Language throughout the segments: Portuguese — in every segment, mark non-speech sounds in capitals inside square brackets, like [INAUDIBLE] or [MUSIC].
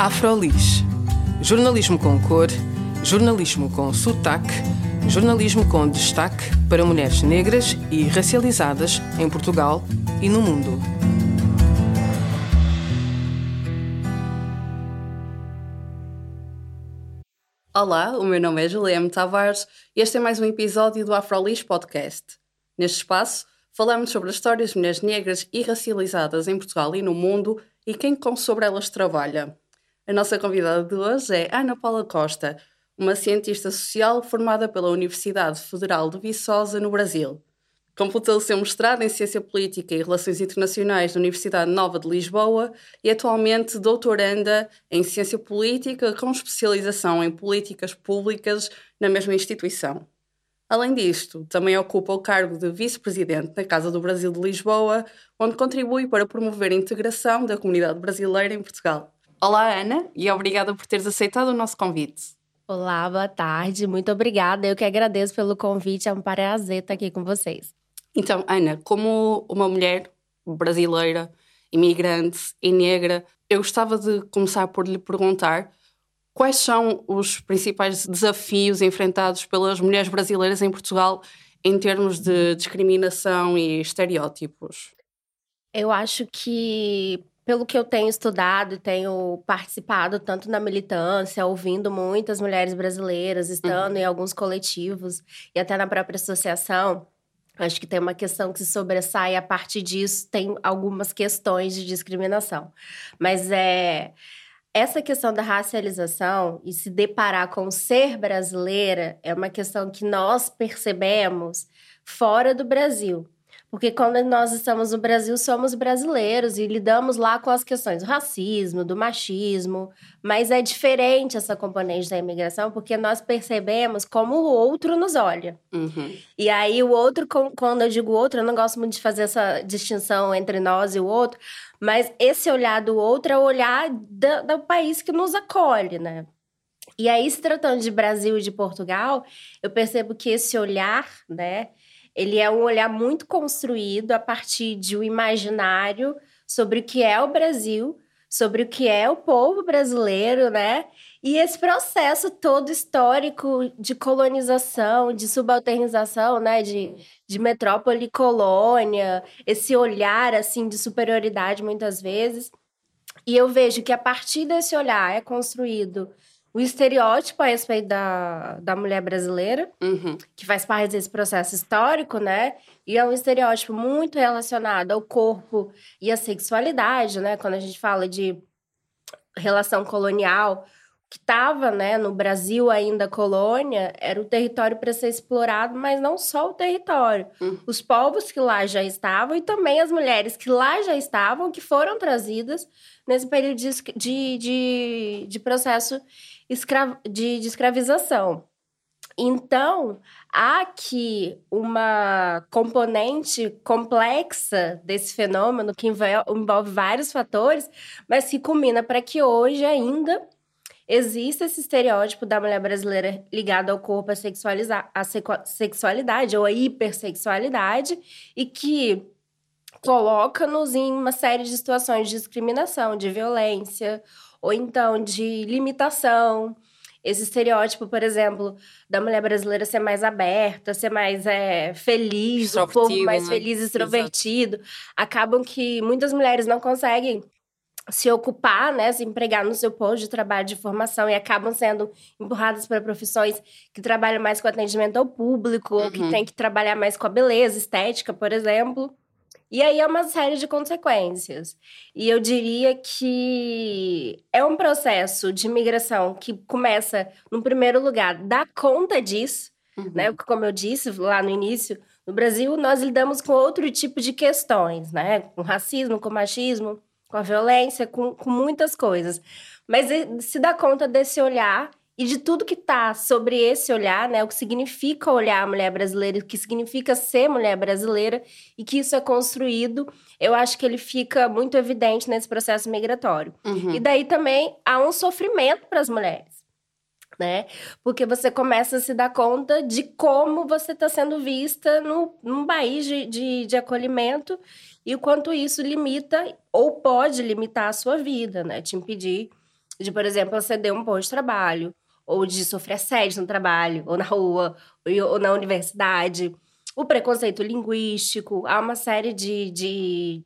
Afrolis. Jornalismo com cor, jornalismo com sotaque, jornalismo com destaque para mulheres negras e racializadas em Portugal e no mundo. Olá, o meu nome é Juliana Tavares e este é mais um episódio do Afrolis Podcast. Neste espaço, falamos sobre as histórias de mulheres negras e racializadas em Portugal e no mundo e quem com sobre elas trabalha. A nossa convidada de hoje é Ana Paula Costa, uma cientista social formada pela Universidade Federal de Viçosa, no Brasil. Completou o seu mestrado em Ciência Política e Relações Internacionais na Universidade Nova de Lisboa e atualmente doutoranda em Ciência Política com especialização em Políticas Públicas na mesma instituição. Além disto, também ocupa o cargo de vice-presidente na Casa do Brasil de Lisboa, onde contribui para promover a integração da comunidade brasileira em Portugal. Olá, Ana, e obrigada por teres aceitado o nosso convite. Olá, boa tarde, muito obrigada. Eu que agradeço pelo convite, é um prazer estar aqui com vocês. Então, Ana, como uma mulher brasileira, imigrante e negra, eu gostava de começar por lhe perguntar Quais são os principais desafios enfrentados pelas mulheres brasileiras em Portugal em termos de discriminação e estereótipos? Eu acho que, pelo que eu tenho estudado e tenho participado tanto na militância, ouvindo muitas mulheres brasileiras, estando uhum. em alguns coletivos e até na própria associação, acho que tem uma questão que se sobressai a partir disso, tem algumas questões de discriminação. Mas é essa questão da racialização e se deparar com ser brasileira é uma questão que nós percebemos fora do Brasil. Porque quando nós estamos no Brasil, somos brasileiros e lidamos lá com as questões do racismo, do machismo, mas é diferente essa componente da imigração, porque nós percebemos como o outro nos olha. Uhum. E aí, o outro, quando eu digo outro, eu não gosto muito de fazer essa distinção entre nós e o outro, mas esse olhar do outro é o olhar do, do país que nos acolhe, né? E aí, se tratando de Brasil e de Portugal, eu percebo que esse olhar, né? Ele é um olhar muito construído a partir de um imaginário sobre o que é o Brasil, sobre o que é o povo brasileiro, né? E esse processo todo histórico de colonização, de subalternização, né? De, de metrópole colônia, esse olhar, assim, de superioridade muitas vezes. E eu vejo que a partir desse olhar é construído o estereótipo a respeito da, da mulher brasileira, uhum. que faz parte desse processo histórico, né? E é um estereótipo muito relacionado ao corpo e à sexualidade, né? Quando a gente fala de relação colonial, que estava né, no Brasil ainda colônia, era o território para ser explorado, mas não só o território. Uhum. Os povos que lá já estavam e também as mulheres que lá já estavam, que foram trazidas nesse período de, de, de, de processo de, de escravização. Então, há aqui uma componente complexa desse fenômeno que envolve vários fatores, mas que culmina para que hoje ainda exista esse estereótipo da mulher brasileira ligado ao corpo, a, a sexualidade ou a hipersexualidade, e que coloca-nos em uma série de situações de discriminação, de violência, ou então de limitação. Esse estereótipo, por exemplo, da mulher brasileira ser mais aberta, ser mais é, feliz, o povo mais né? feliz, extrovertido, Exato. acabam que muitas mulheres não conseguem se ocupar, né, se empregar no seu posto de trabalho de formação e acabam sendo empurradas para profissões que trabalham mais com atendimento ao público, uhum. ou que uhum. tem que trabalhar mais com a beleza estética, por exemplo. E aí é uma série de consequências. E eu diria que é um processo de migração que começa, no primeiro lugar, dar conta disso, uhum. né? Como eu disse lá no início, no Brasil nós lidamos com outro tipo de questões, né? Com racismo, com machismo, com a violência, com, com muitas coisas. Mas se dá conta desse olhar e de tudo que está sobre esse olhar, né? O que significa olhar a mulher brasileira, o que significa ser mulher brasileira e que isso é construído, eu acho que ele fica muito evidente nesse processo migratório. Uhum. E daí também há um sofrimento para as mulheres. Né? Porque você começa a se dar conta de como você está sendo vista no, num país de, de, de acolhimento e o quanto isso limita ou pode limitar a sua vida, né? Te impedir de, por exemplo, aceder um posto de trabalho, ou de sofrer assédio no trabalho, ou na rua, ou na universidade. O preconceito linguístico, há uma série de, de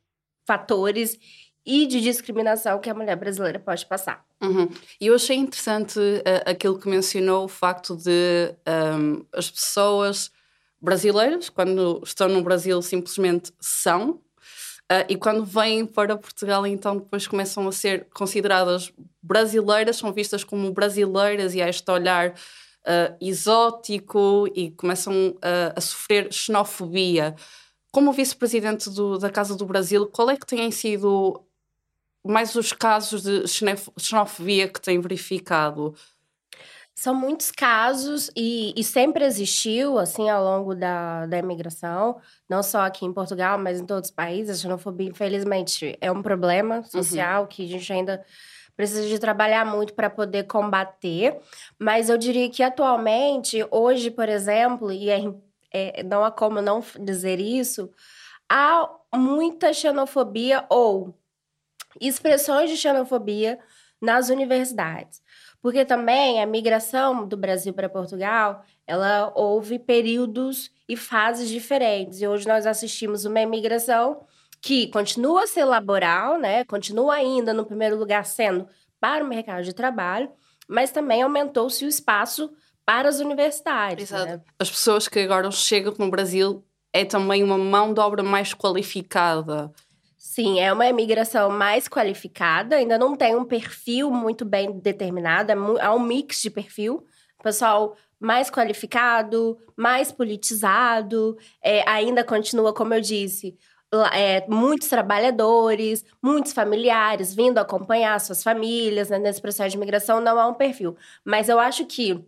fatores e de discriminação que a mulher brasileira pode passar. Uhum. E eu achei interessante uh, aquilo que mencionou, o facto de um, as pessoas brasileiras, quando estão no Brasil, simplesmente são, Uh, e quando vêm para Portugal, então depois começam a ser consideradas brasileiras, são vistas como brasileiras e há este olhar uh, exótico e começam uh, a sofrer xenofobia. Como vice-presidente da Casa do Brasil, qual é que têm sido mais os casos de xenofobia que têm verificado? São muitos casos e, e, sempre existiu, assim, ao longo da, da imigração, não só aqui em Portugal, mas em todos os países. A xenofobia, infelizmente, é um problema uhum. social uhum. que a gente ainda precisa de trabalhar muito para poder combater. Mas eu diria que atualmente, hoje, por exemplo, e é, é, não há como não dizer isso, há muita xenofobia ou expressões de xenofobia nas universidades. Porque também a migração do Brasil para Portugal, ela houve períodos e fases diferentes. E hoje nós assistimos uma imigração que continua a ser laboral, né? Continua ainda no primeiro lugar sendo para o mercado de trabalho, mas também aumentou-se o espaço para as universidades. Né? As pessoas que agora chegam no Brasil é também uma mão de obra mais qualificada. Sim, é uma imigração mais qualificada, ainda não tem um perfil muito bem determinado, é há um mix de perfil. Pessoal mais qualificado, mais politizado, é, ainda continua, como eu disse, é, muitos trabalhadores, muitos familiares vindo acompanhar suas famílias né, nesse processo de imigração, não há um perfil. Mas eu acho que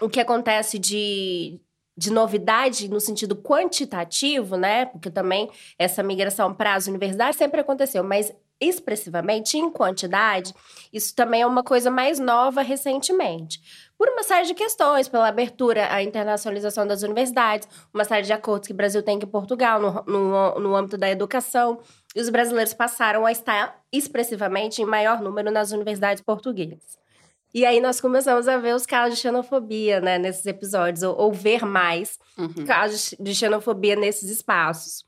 o que acontece de, de novidade no sentido quantitativo, né? Porque também essa migração para as universidades sempre aconteceu, mas expressivamente em quantidade, isso também é uma coisa mais nova recentemente. Por uma série de questões, pela abertura à internacionalização das universidades, uma série de acordos que o Brasil tem com Portugal no, no, no âmbito da educação, e os brasileiros passaram a estar expressivamente em maior número nas universidades portuguesas. E aí nós começamos a ver os casos de xenofobia, né, nesses episódios, ou, ou ver mais uhum. casos de xenofobia nesses espaços.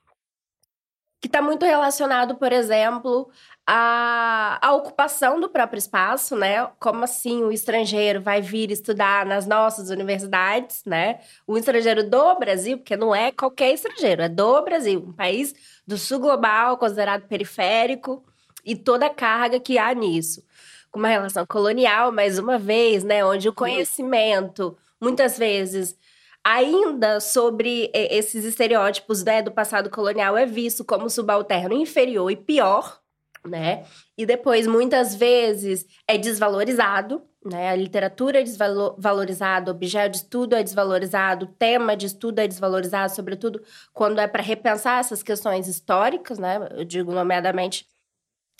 Que está muito relacionado, por exemplo, à, à ocupação do próprio espaço, né? Como assim o estrangeiro vai vir estudar nas nossas universidades, né? O estrangeiro do Brasil, porque não é qualquer estrangeiro, é do Brasil, um país do sul global, considerado periférico, e toda a carga que há nisso com uma relação colonial, mais uma vez, né? Onde o conhecimento, muitas vezes, ainda sobre esses estereótipos né, do passado colonial é visto como subalterno inferior e pior, né? E depois, muitas vezes, é desvalorizado, né? A literatura é desvalorizada, o objeto de estudo é desvalorizado, o tema de estudo é desvalorizado, sobretudo quando é para repensar essas questões históricas, né? Eu digo nomeadamente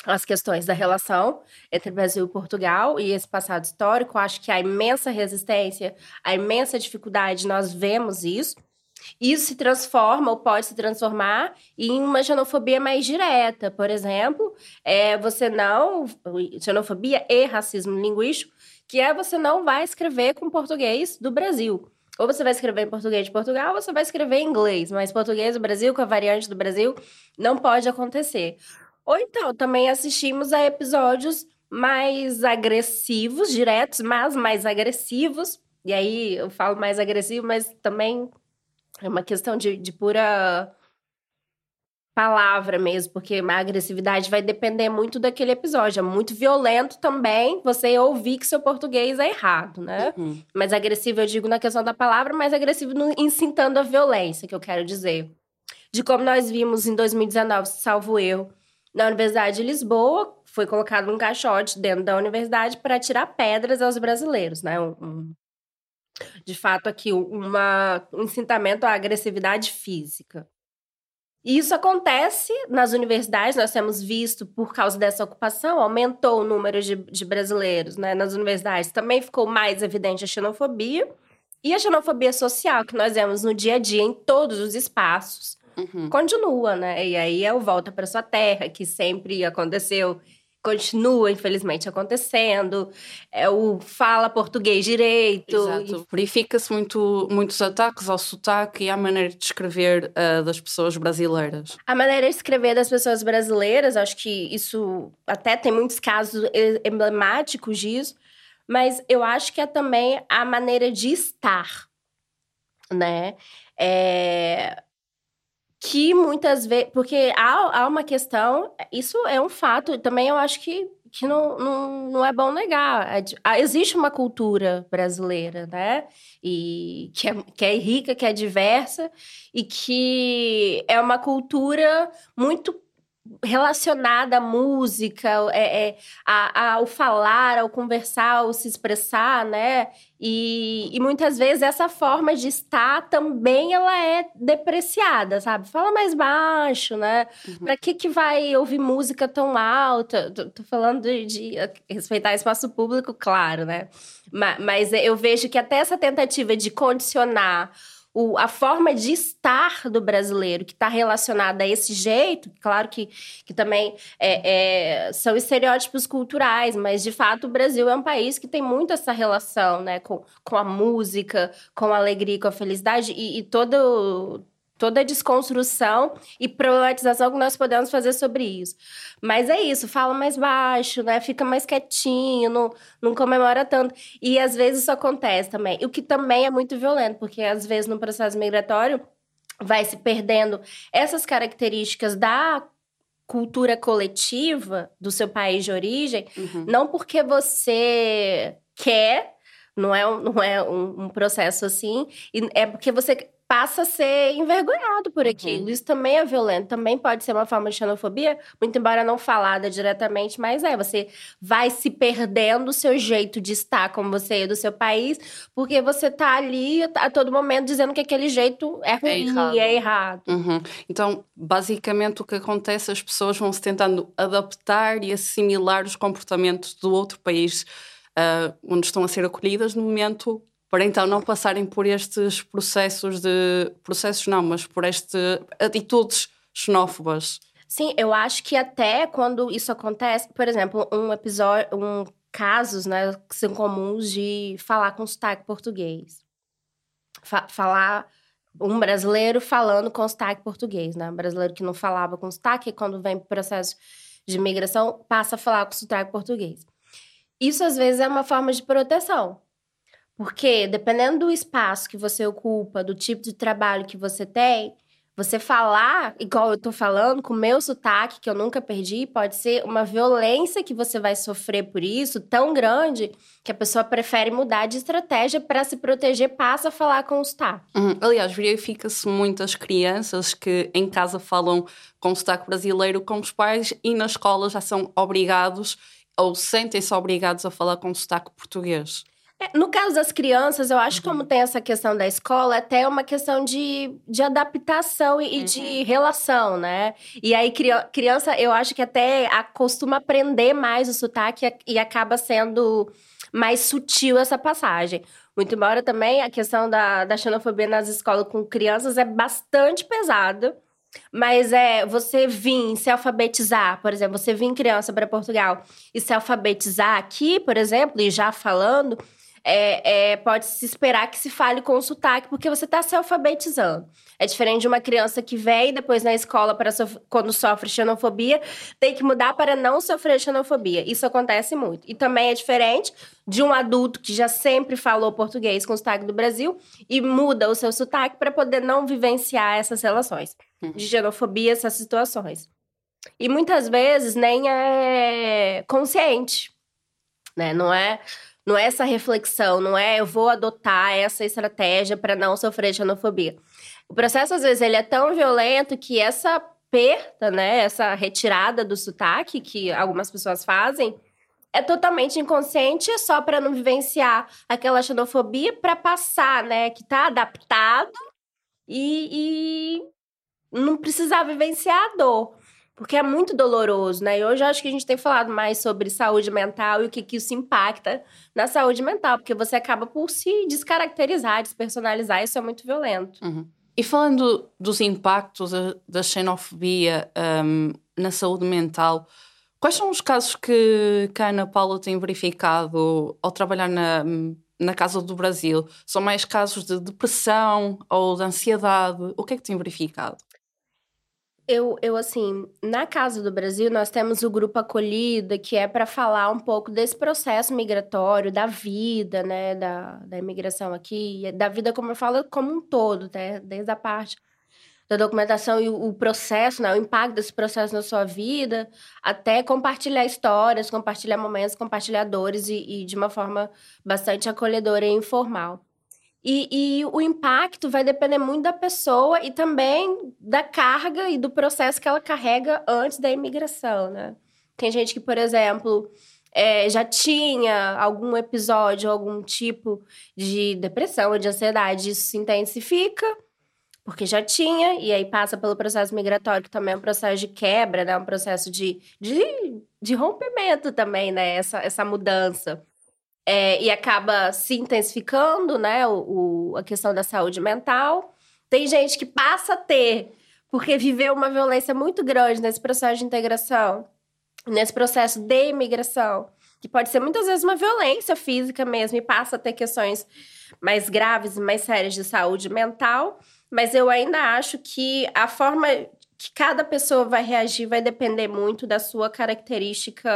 as questões da relação entre Brasil e Portugal e esse passado histórico. Acho que a imensa resistência, a imensa dificuldade, nós vemos isso. Isso se transforma ou pode se transformar em uma xenofobia mais direta. Por exemplo, é você não. Xenofobia e racismo linguístico, que é você não vai escrever com português do Brasil. Ou você vai escrever em português de Portugal, ou você vai escrever em inglês. Mas português do Brasil, com a variante do Brasil, não pode acontecer. Ou então, também assistimos a episódios mais agressivos, diretos, mas mais agressivos. E aí eu falo mais agressivo, mas também é uma questão de, de pura palavra mesmo, porque a agressividade vai depender muito daquele episódio. É muito violento também você ouvir que seu português é errado, né? Uhum. Mas agressivo eu digo na questão da palavra, mas agressivo no, incitando a violência, que eu quero dizer. De como nós vimos em 2019, salvo eu, na Universidade de Lisboa, foi colocado um caixote dentro da universidade para tirar pedras aos brasileiros, né? Um, um, de fato, aqui, uma, um incitamento à agressividade física. E isso acontece nas universidades, nós temos visto, por causa dessa ocupação, aumentou o número de, de brasileiros né, nas universidades. Também ficou mais evidente a xenofobia e a xenofobia social, que nós vemos no dia a dia em todos os espaços Uhum. Continua, né? E aí é o volta para sua terra, que sempre aconteceu continua, infelizmente, acontecendo. É o fala português direito. Exato. Verifica-se muito, muitos ataques ao sotaque e à maneira de escrever uh, das pessoas brasileiras. A maneira de escrever das pessoas brasileiras, acho que isso até tem muitos casos emblemáticos disso, mas eu acho que é também a maneira de estar, né? É, que muitas vezes. Porque há, há uma questão, isso é um fato, também eu acho que, que não, não, não é bom negar. É ah, existe uma cultura brasileira, né? E que é, que é rica, que é diversa, e que é uma cultura muito relacionada à música, é, é, a, ao falar, ao conversar, ao se expressar, né? E, e, muitas vezes essa forma de estar também ela é depreciada, sabe? Fala mais baixo, né? Uhum. Pra que que vai ouvir música tão alta? Tô, tô falando de, de, respeitar espaço público, claro, né? Mas, mas eu vejo que até essa tentativa de condicionar o, a forma de estar do brasileiro, que está relacionada a esse jeito, claro que, que também é, é, são estereótipos culturais, mas de fato o Brasil é um país que tem muito essa relação né, com, com a música, com a alegria, com a felicidade, e, e todo, toda a desconstrução e problematização que nós podemos fazer sobre isso. Mas é isso, fala mais baixo, né? Fica mais quietinho, não, não comemora tanto. E às vezes isso acontece também. O que também é muito violento, porque às vezes no processo migratório vai se perdendo essas características da cultura coletiva do seu país de origem, uhum. não porque você quer, não é, não é um, um processo assim, é porque você passa a ser envergonhado por aquilo. Uhum. Isso também é violento, também pode ser uma forma de xenofobia, muito embora não falada diretamente, mas é, você vai se perdendo o seu jeito de estar como você é do seu país, porque você tá ali a todo momento dizendo que aquele jeito é, é ruim, é errado. É errado. Uhum. Então, basicamente o que acontece, as pessoas vão se tentando adaptar e assimilar os comportamentos do outro país uh, onde estão a ser acolhidas no momento para então não passarem por estes processos de. processos não, mas por estas atitudes xenófobas. Sim, eu acho que até quando isso acontece, por exemplo, um episódio, um casos, né, que são comuns de falar com sotaque português. Fa falar um brasileiro falando com sotaque português, né? Um brasileiro que não falava com sotaque, quando vem para o processo de imigração, passa a falar com sotaque português. Isso às vezes é uma forma de proteção. Porque dependendo do espaço que você ocupa, do tipo de trabalho que você tem, você falar, igual eu tô falando, com o meu sotaque, que eu nunca perdi, pode ser uma violência que você vai sofrer por isso, tão grande, que a pessoa prefere mudar de estratégia para se proteger, passa a falar com o sotaque. Uhum. Aliás, verifica-se muitas crianças que em casa falam com sotaque brasileiro com os pais e na escola já são obrigados ou sentem-se obrigados a falar com sotaque português. É, no caso das crianças, eu acho que como uhum. tem essa questão da escola, é até uma questão de, de adaptação e, uhum. de relação, né? E aí, criança, eu acho que até costuma aprender mais o sotaque e acaba sendo mais sutil essa passagem. Muito embora também a questão da, da xenofobia nas escolas com crianças é bastante pesada. Mas é você vir se alfabetizar, por exemplo, você vir criança para Portugal e se alfabetizar aqui, por exemplo, e já falando, é, é, pode se esperar que se fale com sotaque, porque você está se alfabetizando. É diferente de uma criança que vem depois na escola para quando sofre xenofobia, tem que mudar para não sofrer xenofobia. Isso acontece muito. E também é diferente de um adulto que já sempre falou português com sotaque do Brasil e muda o seu sotaque para poder não vivenciar essas relações uhum. de xenofobia, essas situações. E muitas vezes nem é consciente, né? Não é não é essa reflexão, não é eu vou adotar essa estratégia para não sofrer xenofobia. O processo, às vezes, ele é tão violento que essa perda, né, essa retirada do sotaque que algumas pessoas fazem, é totalmente inconsciente, é só para não vivenciar aquela xenofobia, para passar, né, que tá adaptado e, e não precisar vivenciar a dor porque é muito doloroso, né? E hoje eu acho que a gente tem falado mais sobre saúde mental e o que, que isso impacta na saúde mental, porque você acaba por se descaracterizar, despersonalizar, isso é muito violento. Uhum. E falando dos impactos da xenofobia um, na saúde mental, Quais são os casos que, que a Ana Paula tem verificado ao trabalhar na, na Casa do Brasil? São mais casos de depressão ou de ansiedade? O que é que tem verificado? Eu, eu, assim, na Casa do Brasil, nós temos o grupo Acolhida, que é para falar um pouco desse processo migratório, da vida, né, da, da imigração aqui, da vida, como eu falo, como um todo, né, desde a parte da documentação e o, processo, né, o impacto desse processo na sua vida, até compartilhar histórias, compartilhar momentos, compartilhar dores e, e de uma forma bastante acolhedora e informal. E, e, o impacto vai depender muito da pessoa e também da carga e do processo que ela carrega antes da imigração, né? Tem gente que, por exemplo, é, já tinha algum episódio, algum tipo de depressão ou de ansiedade, isso se intensifica, porque já tinha, e aí passa pelo processo migratório, que também é um processo de quebra, né? Um processo de, de, de rompimento também, né? Essa, essa mudança. É, e acaba se intensificando, né, o, o, a questão da saúde mental. Tem gente que passa a ter, porque viveu uma violência muito grande nesse processo de integração, nesse processo de imigração, que pode ser muitas vezes uma violência física mesmo, e passa a ter questões mais graves e mais sérias de saúde mental. Mas eu ainda acho que a forma que cada pessoa vai reagir vai depender muito da sua característica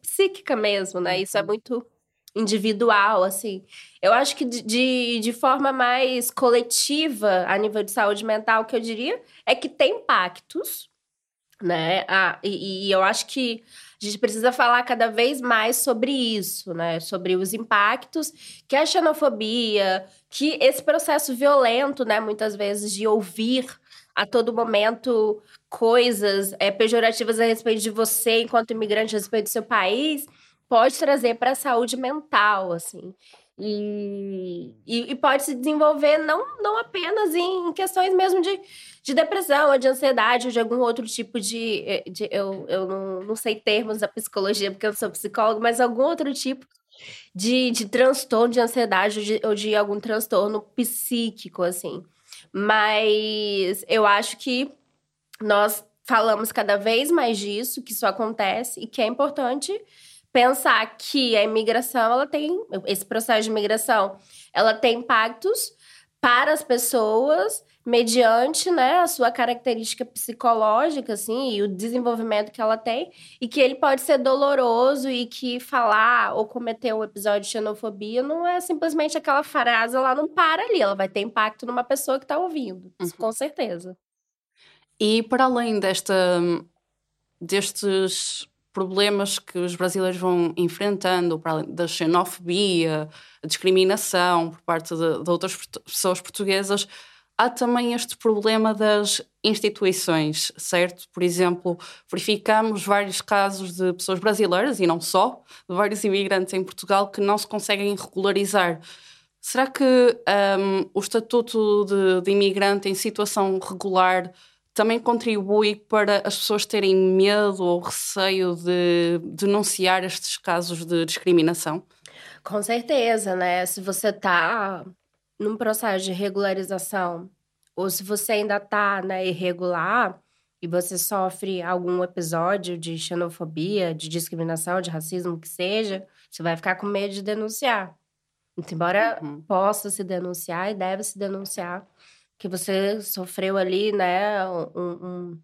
psíquica mesmo, né? Isso é uhum. muito individual, assim. Eu acho que de, de forma mais coletiva, a nível de saúde mental, que eu diria é que tem impactos, né? Ah, e, e eu acho que a gente precisa falar cada vez mais sobre isso, né? Sobre os impactos que a xenofobia, que esse processo violento, né? Muitas vezes de ouvir a todo momento coisas é, pejorativas a respeito de você enquanto imigrante, a respeito do seu país, pode trazer para a saúde mental, assim. E, e, e, pode se desenvolver não, não apenas em questões mesmo de, de depressão, ou de ansiedade, ou de algum outro tipo de. Eh, de eu eu não, não sei termos da psicologia, porque eu sou psicóloga, mas algum outro tipo de, de transtorno de ansiedade ou de, ou de algum transtorno psíquico, assim. Mas eu acho que nós falamos cada vez mais disso, que isso acontece e que é importante pensar que a imigração, ela tem esse processo de imigração, ela tem impactos para as pessoas mediante, né, a sua característica psicológica, assim, e o desenvolvimento que ela tem, e que ele pode ser doloroso e que falar ou cometer um episódio de xenofobia não é simplesmente aquela frase, ela não para ali, ela vai ter impacto numa pessoa que está ouvindo, uhum. com certeza. E para além desta destes problemas que os brasileiros vão enfrentando, para além da xenofobia, a discriminação por parte de, de outras pessoas portuguesas, há também este problema das instituições, certo? Por exemplo, verificamos vários casos de pessoas brasileiras, e não só, de vários imigrantes em Portugal que não se conseguem regularizar. Será que um, o estatuto de, de imigrante em situação regular também contribui para as pessoas terem medo ou receio de denunciar estes casos de discriminação? Com certeza, né? Se você está num processo de regularização ou se você ainda está né, irregular e você sofre algum episódio de xenofobia, de discriminação, de racismo, que seja, você vai ficar com medo de denunciar. Embora uhum. possa se denunciar e deve se denunciar, que você sofreu ali, né, um, um,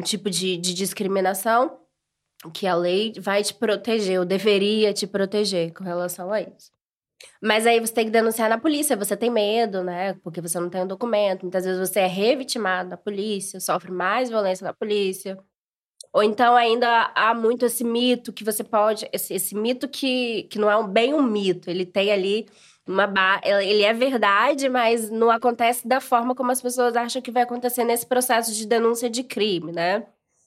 um tipo de, de discriminação que a lei vai te proteger, ou deveria te proteger com relação a isso. Mas aí você tem que denunciar na polícia, você tem medo, né? Porque você não tem um documento. Muitas vezes você é revitimado na polícia, sofre mais violência na polícia. Ou então ainda há muito esse mito que você pode. Esse, esse mito que, que não é bem um mito, ele tem ali uma ele é verdade, mas não acontece da forma como as pessoas acham que vai acontecer nesse processo de denúncia de crime, né?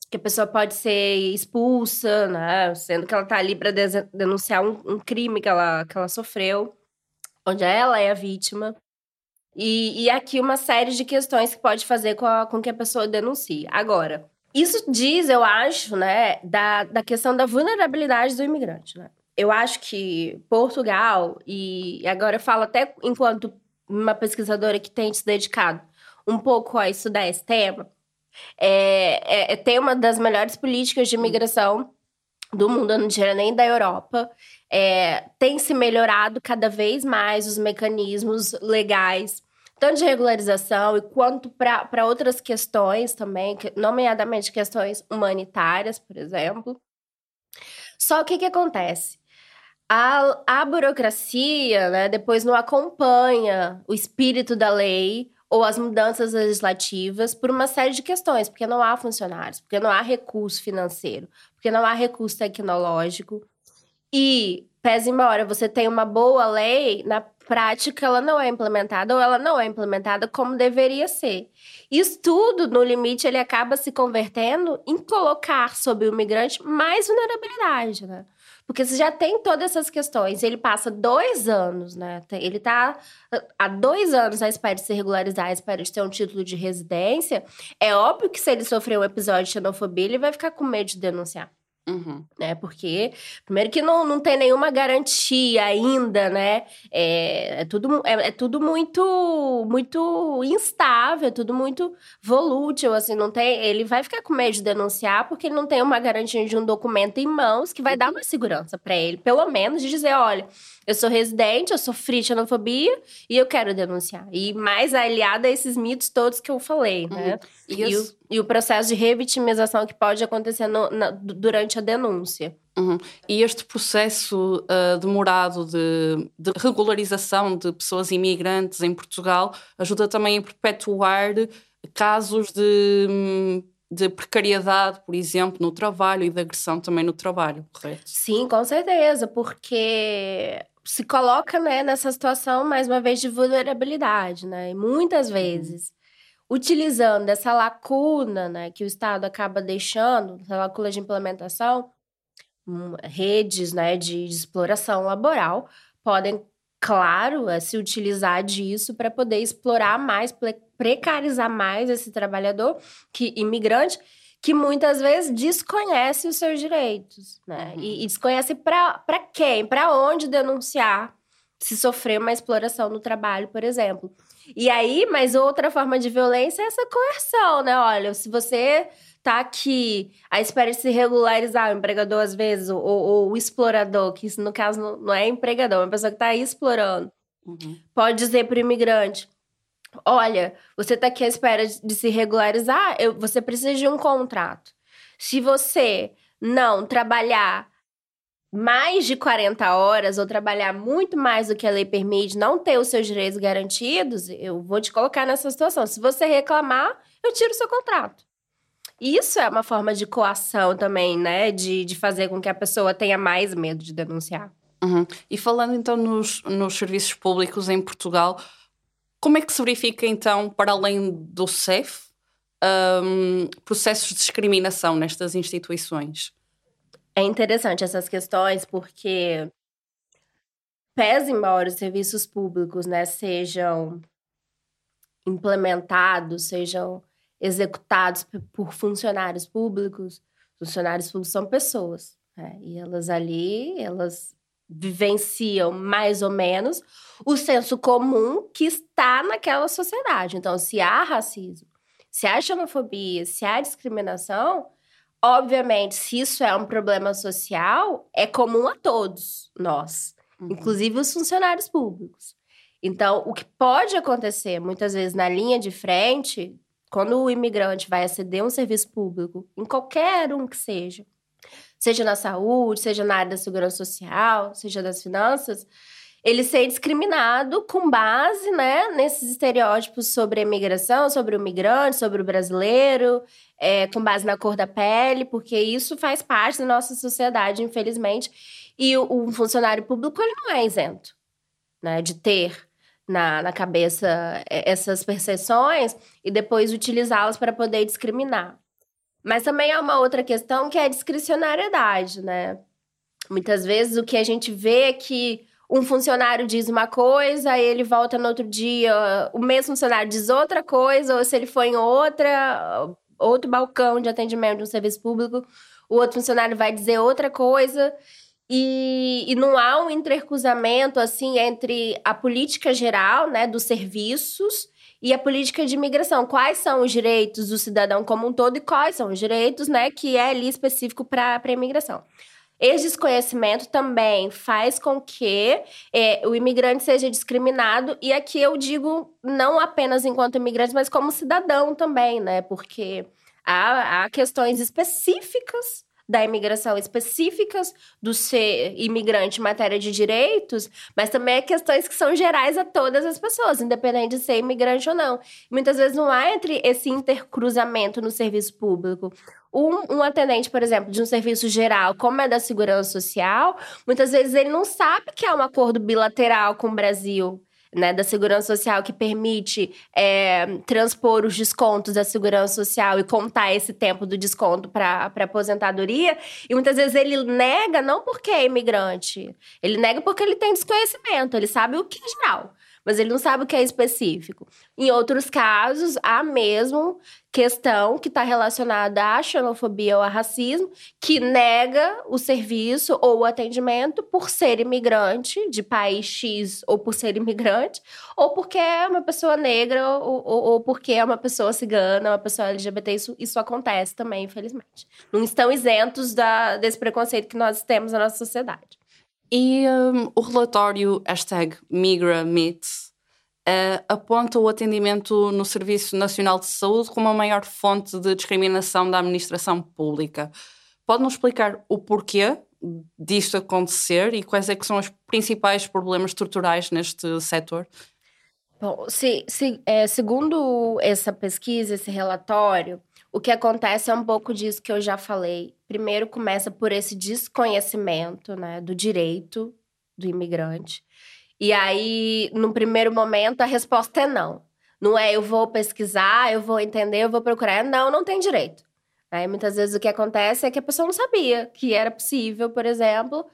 Que a pessoa pode ser expulsa, né? Sendo que ela tá ali para denunciar um, um, crime que ela, que ela sofreu, onde ela é a vítima. E, e aqui uma série de questões que pode fazer com, a, com que a pessoa denuncie. Agora, isso diz, eu acho, né, da, da questão da vulnerabilidade do imigrante, né? Eu acho que Portugal, e agora eu falo até enquanto uma pesquisadora que tem se dedicado um pouco a estudar esse tema, é, é, é tem uma das melhores políticas de imigração do mundo, não diria nem da Europa, é, tem se melhorado cada vez mais os mecanismos legais, tanto de regularização e quanto para outras questões também, nomeadamente questões humanitárias, por exemplo. Só que o que acontece? A, a burocracia, né, depois não acompanha o espírito da lei ou as mudanças legislativas por uma série de questões, porque não há funcionários, porque não há recurso financeiro, porque não há recurso tecnológico. E, pese embora você tenha uma boa lei, na prática ela não é implementada ou ela não é implementada como deveria ser. Isso tudo, no limite, ele acaba se convertendo em colocar sobre o migrante mais vulnerabilidade, né? Porque você já tem todas essas questões. Ele passa dois anos, né? Ele está há dois anos à espera de se regularizar, à espera de ter um título de residência. É óbvio que se ele sofrer um episódio de xenofobia, ele vai ficar com medo de denunciar. Uhum. Né? Porque, primeiro, que não, não tem nenhuma garantia ainda, né? É, é tudo, é, é, tudo muito muito instável, é tudo muito volútil, assim, não tem. Ele vai ficar com medo de denunciar porque ele não tem uma garantia de um documento em mãos que vai dar uma segurança para ele, pelo menos de dizer: olha, eu sou residente, eu sofri xenofobia e eu quero denunciar. E mais aliada a esses mitos todos que eu falei, né? Uhum. E, e, o, e, o, processo de revitimização que pode acontecer no, na, durante a denúncia. Uhum. E este processo uh, demorado de, de, regularização de pessoas imigrantes em Portugal ajuda também a perpetuar casos de de precariedade, por exemplo, no trabalho e de agressão também no trabalho, correto? Sim, com certeza, porque se coloca né, nessa situação, mais uma vez, de vulnerabilidade, né? E muitas uhum. Utilizando essa lacuna né, que o Estado acaba deixando, essa lacuna de implementação, hum, redes né, de, de exploração laboral podem, claro, é, se utilizar disso para poder explorar mais, precarizar mais esse trabalhador, que imigrante, que muitas vezes desconhece os seus direitos, né? Uhum. E, e desconhece para quem, para onde denunciar se sofrer uma exploração no trabalho, por exemplo. E aí, mas outra forma de violência é essa coerção, né? Olha, se você tá aqui à espera de se regularizar, o empregador às vezes, ou, ou o explorador, que isso no caso não é empregador, é uma pessoa que tá aí explorando, uhum. pode dizer para o imigrante: Olha, você está aqui à espera de se regularizar, eu, você precisa de um contrato. Se você não trabalhar mais de 40 horas ou trabalhar muito mais do que a lei permite, não ter os seus direitos garantidos, eu vou te colocar nessa situação. Se você reclamar, eu tiro o seu contrato. Isso é uma forma de coação também, né? De, de fazer com que a pessoa tenha mais medo de denunciar. Uhum. E falando então nos, nos serviços públicos em Portugal, como é que se verifica, então, para além do CEF, um, processos de discriminação nestas instituições? É interessante essas questões porque, pese embora os serviços públicos né, sejam implementados, sejam executados por funcionários públicos, funcionários públicos são pessoas. Né? E elas ali, elas vivenciam mais ou menos o senso comum que está naquela sociedade. Então, se há racismo, se há xenofobia, se há discriminação, obviamente, se isso é um problema social, é comum a todos nós, uhum. inclusive os funcionários públicos. Então, o que pode acontecer muitas vezes na linha de frente, quando o imigrante vai aceder a um serviço público, em qualquer um que seja, seja na saúde, seja na área da segurança social, seja das finanças, ele ser discriminado com base né, nesses estereótipos sobre a imigração, sobre o migrante, sobre o brasileiro, é, com base na cor da pele, porque isso faz parte da nossa sociedade, infelizmente. E o, o funcionário público ele não é isento né, de ter na, na cabeça é, essas percepções e depois utilizá-las para poder discriminar. Mas também há uma outra questão que é a discricionariedade, né? Muitas vezes o que a gente vê é que um funcionário diz uma coisa, ele volta no outro dia, o mesmo funcionário diz outra coisa, ou se ele for em outra, outro balcão de atendimento de um serviço público, o outro funcionário vai dizer outra coisa. E, e não há um intercruzamento assim entre a política geral, né, dos serviços e a política de imigração. Quais são os direitos do cidadão como um todo e quais são os direitos, né, que é ali específico para a imigração. Esse desconhecimento também faz com que é, o imigrante seja discriminado, e aqui eu digo não apenas enquanto imigrante, mas como cidadão também, né? Porque há, há questões específicas da imigração específicas do ser imigrante em matéria de direitos, mas também é questões que são gerais a todas as pessoas, independente de ser imigrante ou não. Muitas vezes não há entre esse intercruzamento no serviço público. Um, um, atendente, por exemplo, de um serviço geral, como é da segurança social, muitas vezes ele não sabe que há um acordo bilateral com o Brasil né, da Segurança Social que permite é, transpor os descontos da Segurança Social e contar esse tempo do desconto para aposentadoria. E muitas vezes ele nega não porque é imigrante, ele nega porque ele tem desconhecimento, ele sabe o que é geral mas ele não sabe o que é específico. Em outros casos, há mesmo questão que está relacionada à xenofobia ou ao racismo, que nega o serviço ou o atendimento por ser imigrante de país X ou por ser imigrante, ou porque é uma pessoa negra ou, ou, ou porque é uma pessoa cigana, uma pessoa LGBT. Isso, isso acontece também, infelizmente. Não estão isentos da, desse preconceito que nós temos na nossa sociedade. E um, o relatório hashtag MigraMeet uh, aponta o atendimento no Serviço Nacional de Saúde como a maior fonte de discriminação da administração pública. Pode-nos explicar o porquê disto acontecer e quais é que são os principais problemas estruturais neste setor? Bom, se, se, é, segundo essa pesquisa, esse relatório, o que acontece é um pouco disso que eu já falei. Primeiro começa por esse desconhecimento, né, do direito do imigrante. E aí, no primeiro momento, a resposta é não. Não é eu vou pesquisar, eu vou entender, eu vou procurar. É, não, não tem direito. Aí, muitas vezes, o que acontece é que a pessoa não sabia que era possível, por exemplo,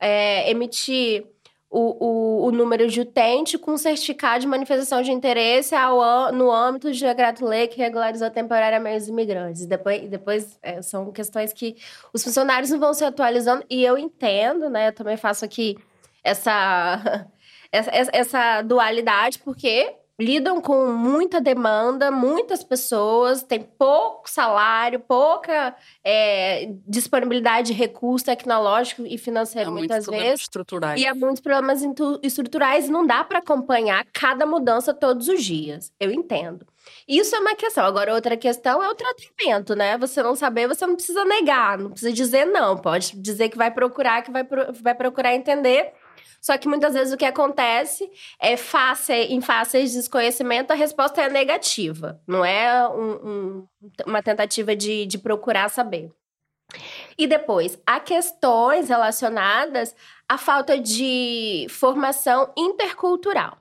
é, emitir o, o, o, número de utente com certificado de manifestação de interesse ao, no âmbito de decreto-lei que regularizou temporariamente os imigrantes. Depois, depois é, são questões que os funcionários não vão se atualizando, e eu entendo, né? Eu também faço aqui essa, [LAUGHS] essa, essa dualidade, porque lidam com muita demanda, muitas pessoas, tem pouco salário, pouca é, disponibilidade de recurso tecnológico e financeiro há muitas vezes. Estruturais. E há muitos problemas estruturais e não dá para acompanhar cada mudança todos os dias. Eu entendo. Isso é uma questão. Agora, outra questão é o tratamento, né? Você não saber, você não precisa negar, não precisa dizer não. Pode dizer que vai procurar, que vai, pro, vai procurar entender só que muitas vezes o que acontece é face, em face de desconhecimento, a resposta é negativa. Não é um, um, uma tentativa de, de procurar saber. E depois, há questões relacionadas à falta de formação intercultural.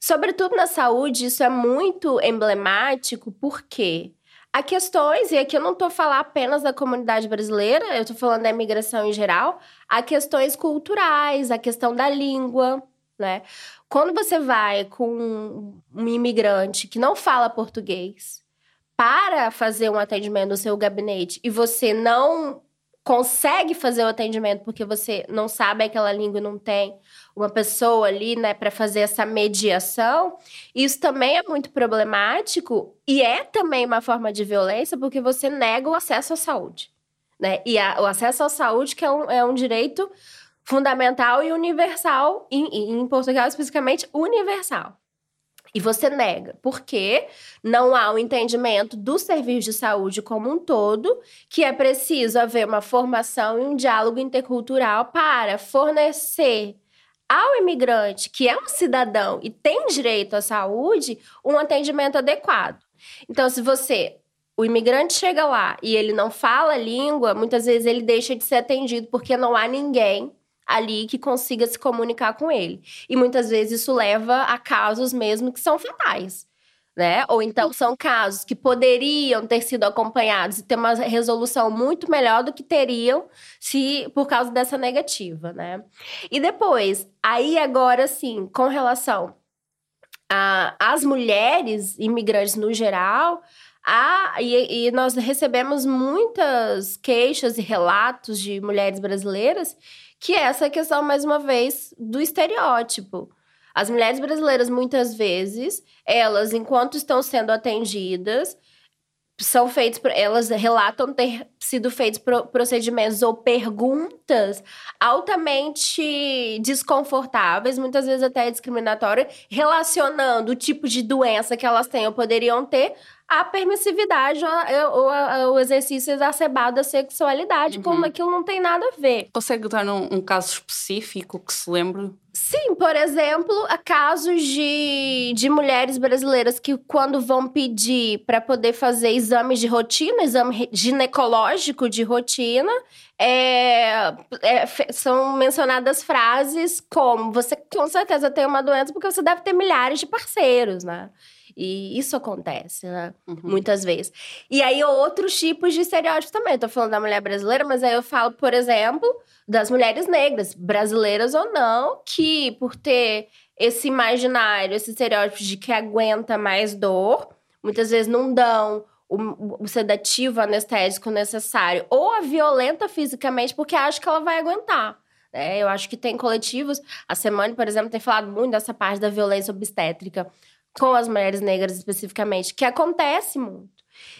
Sobretudo na saúde, isso é muito emblemático, porque Há questões, e aqui eu não estou falando apenas da comunidade brasileira, eu estou falando da imigração em geral, há questões culturais, a questão da língua, né? Quando você vai com um imigrante que não fala português para fazer um atendimento no seu gabinete e você não consegue fazer o atendimento porque você não sabe aquela língua, não tem uma pessoa ali, né, para fazer essa mediação, isso também é muito problemático e é também uma forma de violência porque você nega o acesso à saúde, né? E a, o acesso à saúde que é um, é um direito fundamental e universal, em Portugal especificamente universal. E você nega, porque não há um entendimento do serviço de saúde como um todo, que é preciso haver uma formação e um diálogo intercultural para fornecer ao imigrante, que é um cidadão e tem direito à saúde, um atendimento adequado. Então, se você o imigrante chega lá e ele não fala a língua, muitas vezes ele deixa de ser atendido porque não há ninguém ali que consiga se comunicar com ele. E muitas vezes isso leva a casos mesmo que são fatais. Né? Ou então são casos que poderiam ter sido acompanhados e ter uma resolução muito melhor do que teriam se por causa dessa negativa, né? E depois, aí agora sim, com relação às mulheres imigrantes no geral, a, e, e nós recebemos muitas queixas e relatos de mulheres brasileiras que é essa questão, mais uma vez, do estereótipo. As mulheres brasileiras, muitas vezes, elas, enquanto estão sendo atendidas, são feitos, elas relatam ter sido feitos procedimentos ou perguntas altamente desconfortáveis, muitas vezes até discriminatórias, relacionando o tipo de doença que elas têm ou poderiam ter à permissividade ou ao exercício exacerbado da sexualidade, uhum. como aquilo não tem nada a ver. Consegue dar um, um caso específico que se lembre? Sim, por exemplo, casos de, de mulheres brasileiras que, quando vão pedir para poder fazer exames de rotina, exame ginecológico de rotina, é, é, são mencionadas frases como: você com certeza tem uma doença porque você deve ter milhares de parceiros, né? E isso acontece, né? Uhum. Muitas vezes. E aí, outros tipos de estereótipos também. Eu tô falando da mulher brasileira, mas aí eu falo, por exemplo, das mulheres negras, brasileiras ou não, que por ter esse imaginário, esse estereótipo de que aguenta mais dor, muitas vezes não dão o, sedativo anestésico necessário, ou a violenta fisicamente porque acha que ela vai aguentar. É, eu acho que tem coletivos. A Semana, por exemplo, tem falado muito dessa parte da violência obstétrica com as mulheres negras especificamente, que acontece muito.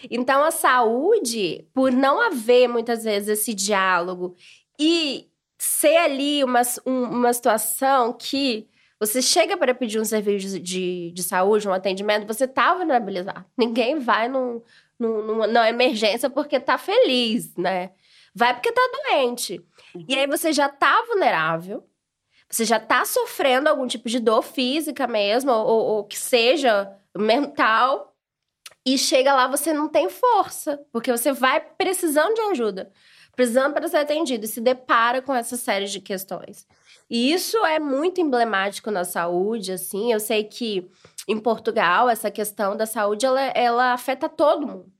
Então, a saúde, por não haver muitas vezes esse diálogo e ser ali uma, uma situação que você chega para pedir um serviço de, de saúde, um atendimento, você tá vulnerabilizado. Ninguém vai num, num, numa, emergência porque tá feliz, né? Vai porque tá doente. E aí você já tá vulnerável você já tá sofrendo algum tipo de dor física mesmo, ou, ou que seja mental, e chega lá você não tem força, porque você vai precisando de ajuda, precisando para ser atendido, e se depara com essa série de questões. E isso é muito emblemático na saúde, assim. Eu sei que em Portugal essa questão da saúde ela, ela afeta todo mundo,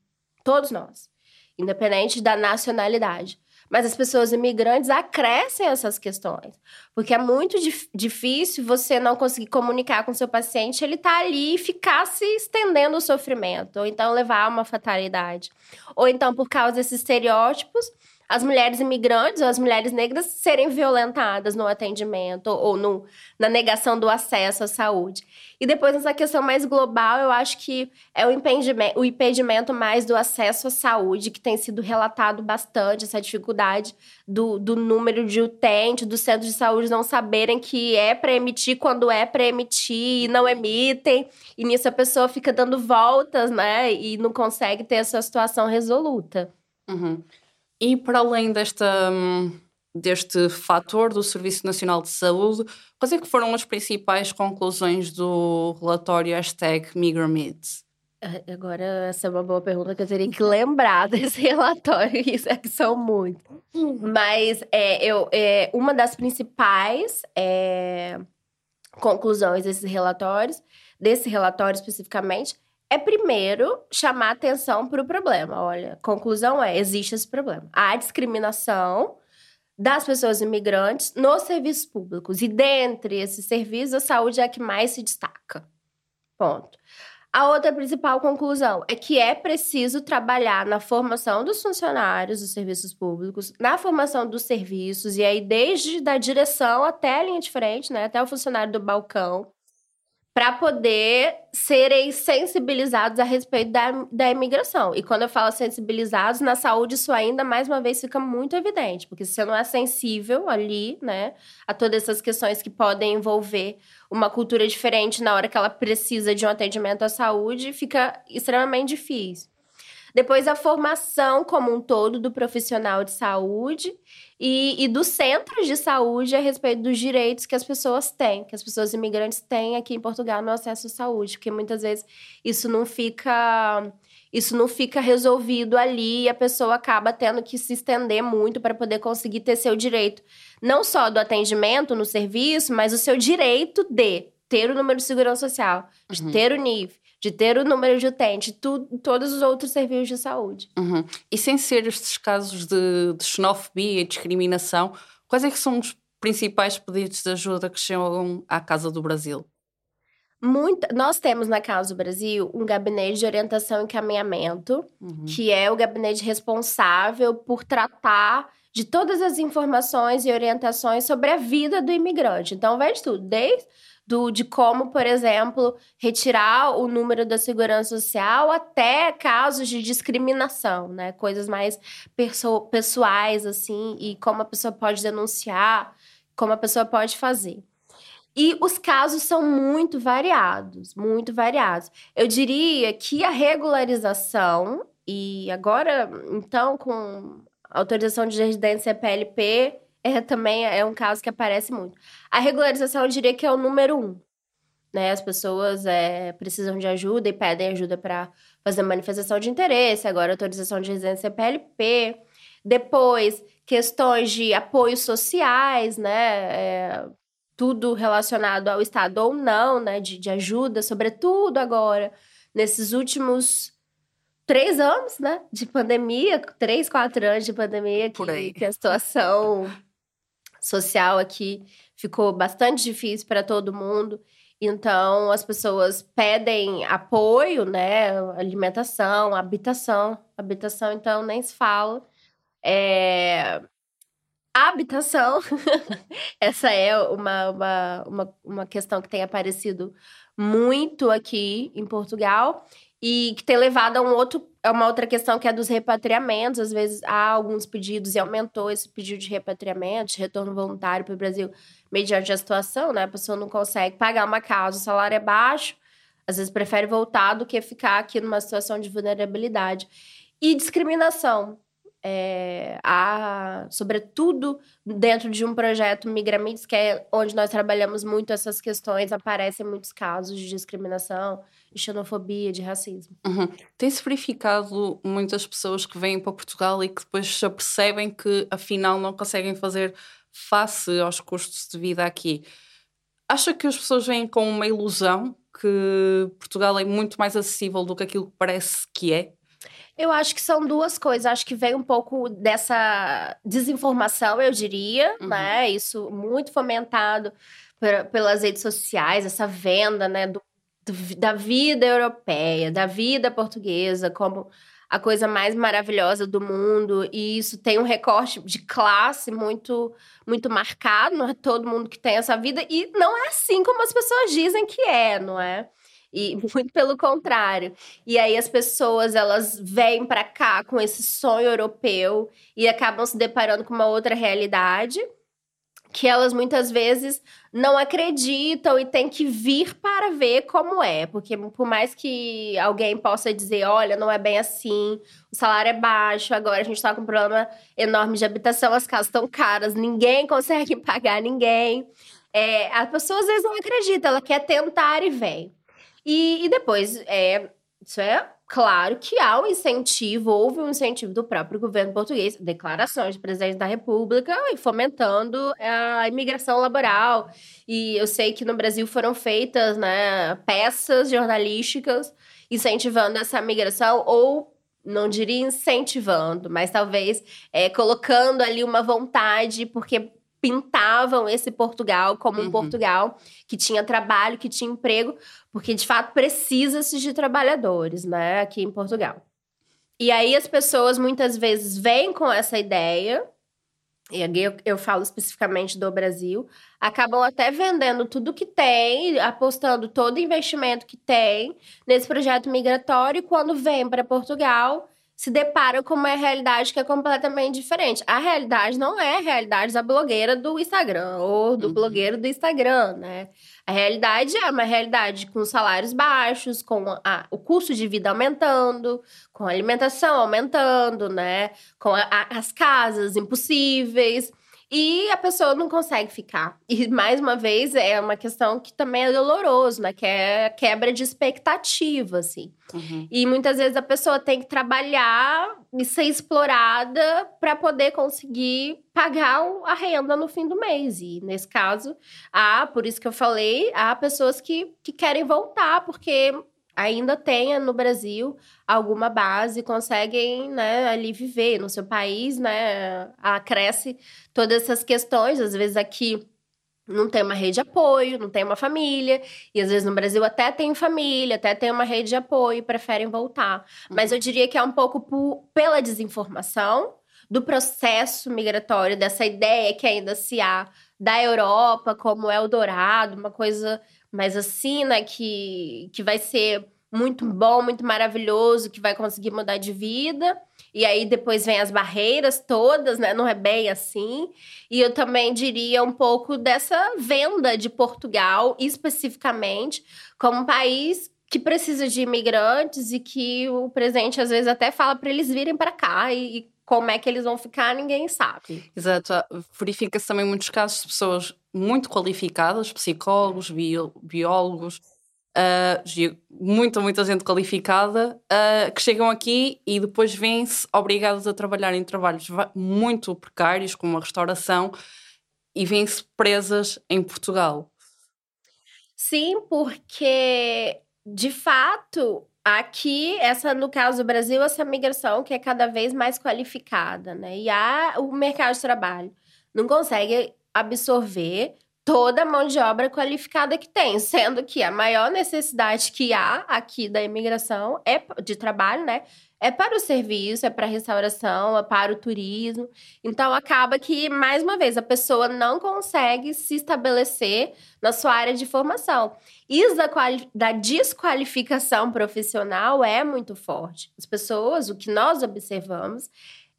todos nós, independente da nacionalidade. Mas as pessoas imigrantes acrescem essas questões. Porque é muito dif difícil você não conseguir comunicar com seu paciente, ele tá ali e ficar se estendendo o sofrimento, ou então levar a uma fatalidade. Ou então, por causa desses estereótipos, as mulheres imigrantes ou as mulheres negras serem violentadas no atendimento ou no, na negação do acesso à saúde. E depois, nessa questão mais global, eu acho que é o impedimento, o impedimento mais do acesso à saúde, que tem sido relatado bastante, essa dificuldade do, do número de utentes, dos centros de saúde não saberem que é para emitir quando é para emitir e não emitem. E nisso a pessoa fica dando voltas, né? E não consegue ter essa situação resoluta. Uhum. E para além desta, deste fator do Serviço Nacional de Saúde, quais é que foram as principais conclusões do relatório hashtag MigraMids? Agora, essa é uma boa pergunta que eu teria que lembrar [LAUGHS] desse relatório, isso é que são muitos. Mas é, eu, é, uma das principais é, conclusões desses relatórios, desse relatório especificamente, é primeiro chamar atenção para o problema. Olha, conclusão é: existe esse problema. Há discriminação das pessoas imigrantes nos serviços públicos. E dentre esses serviços, a saúde é a que mais se destaca. Ponto. A outra principal conclusão é que é preciso trabalhar na formação dos funcionários dos serviços públicos, na formação dos serviços, e aí desde da direção até a linha de frente, né, até o funcionário do balcão, para poder serem sensibilizados a respeito da, da imigração. E quando eu falo sensibilizados, na saúde isso ainda, mais uma vez, fica muito evidente, porque se você não é sensível ali, né, a todas essas questões que podem envolver uma cultura diferente na hora que ela precisa de um atendimento à saúde, fica extremamente difícil. Depois, a formação como um todo do profissional de saúde e, e dos centros de saúde a respeito dos direitos que as pessoas têm, que as pessoas imigrantes têm aqui em Portugal no acesso à saúde, porque muitas vezes isso não fica isso não fica resolvido ali e a pessoa acaba tendo que se estender muito para poder conseguir ter seu direito, não só do atendimento no serviço, mas o seu direito de ter o número de segurança social, de uhum. ter o NIF, de ter o número de utente, tu, todos os outros serviços de saúde. Uhum. E sem ser estes casos de, de xenofobia e discriminação, quais é que são os principais pedidos de ajuda que chegam à Casa do Brasil? Muito, nós temos na Casa do Brasil um gabinete de orientação e encaminhamento, uhum. que é o gabinete responsável por tratar de todas as informações e orientações sobre a vida do imigrante. Então, vai de tudo, desde do, de como, por exemplo, retirar o número da segurança social até casos de discriminação, né? Coisas mais pessoais, assim, e como a pessoa pode denunciar, como a pessoa pode fazer. E os casos são muito variados, muito variados. Eu diria que a regularização, e agora, então, com autorização de residência PLP, é, também é um caso que aparece muito. A regularização, eu diria que é o número um. Né? As pessoas é, precisam de ajuda e pedem ajuda para fazer manifestação de interesse, agora autorização de residência PLP. Depois, questões de apoios sociais, né? É, tudo relacionado ao Estado ou não, né? De, de ajuda, sobretudo agora, nesses últimos três anos, né? De pandemia, três, quatro anos de pandemia, que, que a situação [LAUGHS] social aqui ficou bastante difícil para todo mundo. Então, as pessoas pedem apoio, né? Alimentação, habitação. Habitação, então, nem se fala. É... Habitação. [LAUGHS] Essa é uma, uma, uma, uma questão que tem aparecido muito aqui em Portugal e que tem levado a um outro, a uma outra questão que é dos repatriamentos. Às vezes há alguns pedidos e aumentou esse pedido de repatriamento, de retorno voluntário para o Brasil, mediante a situação, né? A pessoa não consegue pagar uma casa, o salário é baixo, às vezes prefere voltar do que ficar aqui numa situação de vulnerabilidade. E discriminação é, há, sobretudo dentro de um projeto Migramits, que é onde nós trabalhamos muito essas questões, aparecem muitos casos de discriminação, de xenofobia, de racismo. Uhum. Tem-se verificado muitas pessoas que vêm para Portugal e que depois já percebem que afinal não conseguem fazer face aos custos de vida aqui. Acha que as pessoas vêm com uma ilusão que Portugal é muito mais acessível do que aquilo que parece que é? Eu acho que são duas coisas. Acho que vem um pouco dessa desinformação, eu diria, uhum. né? Isso muito fomentado pelas redes sociais, essa venda, né, do, da vida europeia, da vida portuguesa, como a coisa mais maravilhosa do mundo. E isso tem um recorte de classe muito, muito marcado. Não é todo mundo que tem essa vida. E não é assim como as pessoas dizem que é, não é? E [LAUGHS] muito pelo contrário. E aí as pessoas, elas vêm para cá com esse sonho europeu e acabam se deparando com uma outra realidade que elas muitas vezes não acreditam e têm que vir para ver como é, porque por mais que alguém possa dizer, olha, não é bem assim, o salário é baixo, agora a gente está com um problema enorme de habitação, as casas estão caras, ninguém consegue [LAUGHS] pagar ninguém. É, a pessoa às vezes não acredita, ela quer tentar e vem. E, e depois, é, isso é claro que há um incentivo, houve um incentivo do próprio governo português, declarações do presidente da República e fomentando a imigração laboral. E eu sei que no Brasil foram feitas né, peças jornalísticas incentivando essa migração ou não diria incentivando, mas talvez é, colocando ali uma vontade, porque pintavam esse Portugal como um uhum. Portugal que tinha trabalho, que tinha emprego, porque de fato precisa-se de trabalhadores, né, aqui em Portugal. E aí as pessoas muitas vezes vêm com essa ideia, e aqui eu, eu falo especificamente do Brasil, acabam até vendendo tudo que tem, apostando todo o investimento que tem nesse projeto migratório, e quando vem para Portugal, se deparam com uma realidade que é completamente diferente. A realidade não é a realidade da blogueira do Instagram ou do uhum. blogueiro do Instagram, né? A realidade é uma realidade com salários baixos, com a, o custo de vida aumentando, com a alimentação aumentando, né? Com a, a, as casas impossíveis. E a pessoa não consegue ficar. E, mais uma vez, é uma questão que também é doloroso, né? Que é a quebra de expectativa, assim. Uhum. E muitas vezes a pessoa tem que trabalhar e ser explorada para poder conseguir pagar a renda no fim do mês. E, nesse caso, há, por isso que eu falei, há pessoas que, que querem voltar, porque ainda tenha no Brasil alguma base, conseguem né, ali viver no seu país, né? Acresce todas essas questões, às vezes aqui não tem uma rede de apoio, não tem uma família, e às vezes no Brasil até tem família, até tem uma rede de apoio e preferem voltar. Mas eu diria que é um pouco por, pela desinformação do processo migratório, dessa ideia que ainda se há da Europa como Eldorado, uma coisa mas assim, né, que, que vai ser muito bom, muito maravilhoso, que vai conseguir mudar de vida. E aí depois vem as barreiras todas, né? Não é bem assim. E eu também diria um pouco dessa venda de Portugal, especificamente, como um país que precisa de imigrantes e que o presidente às vezes até fala para eles virem para cá e, e como é que eles vão ficar, ninguém sabe. Exato. Verifica-se também muitos casos de pessoas muito qualificadas, psicólogos, biólogos, uh, muita, muita gente qualificada, uh, que chegam aqui e depois vêm-se obrigados a trabalhar em trabalhos muito precários, como a restauração, e vêm-se presas em Portugal. Sim, porque de fato aqui essa no caso do Brasil essa migração que é cada vez mais qualificada, né? E há o mercado de trabalho não consegue absorver toda a mão de obra qualificada que tem, sendo que a maior necessidade que há aqui da imigração é de trabalho, né? É para o serviço, é para a restauração, é para o turismo. Então acaba que, mais uma vez, a pessoa não consegue se estabelecer na sua área de formação. Isso da, da desqualificação profissional é muito forte. As pessoas, o que nós observamos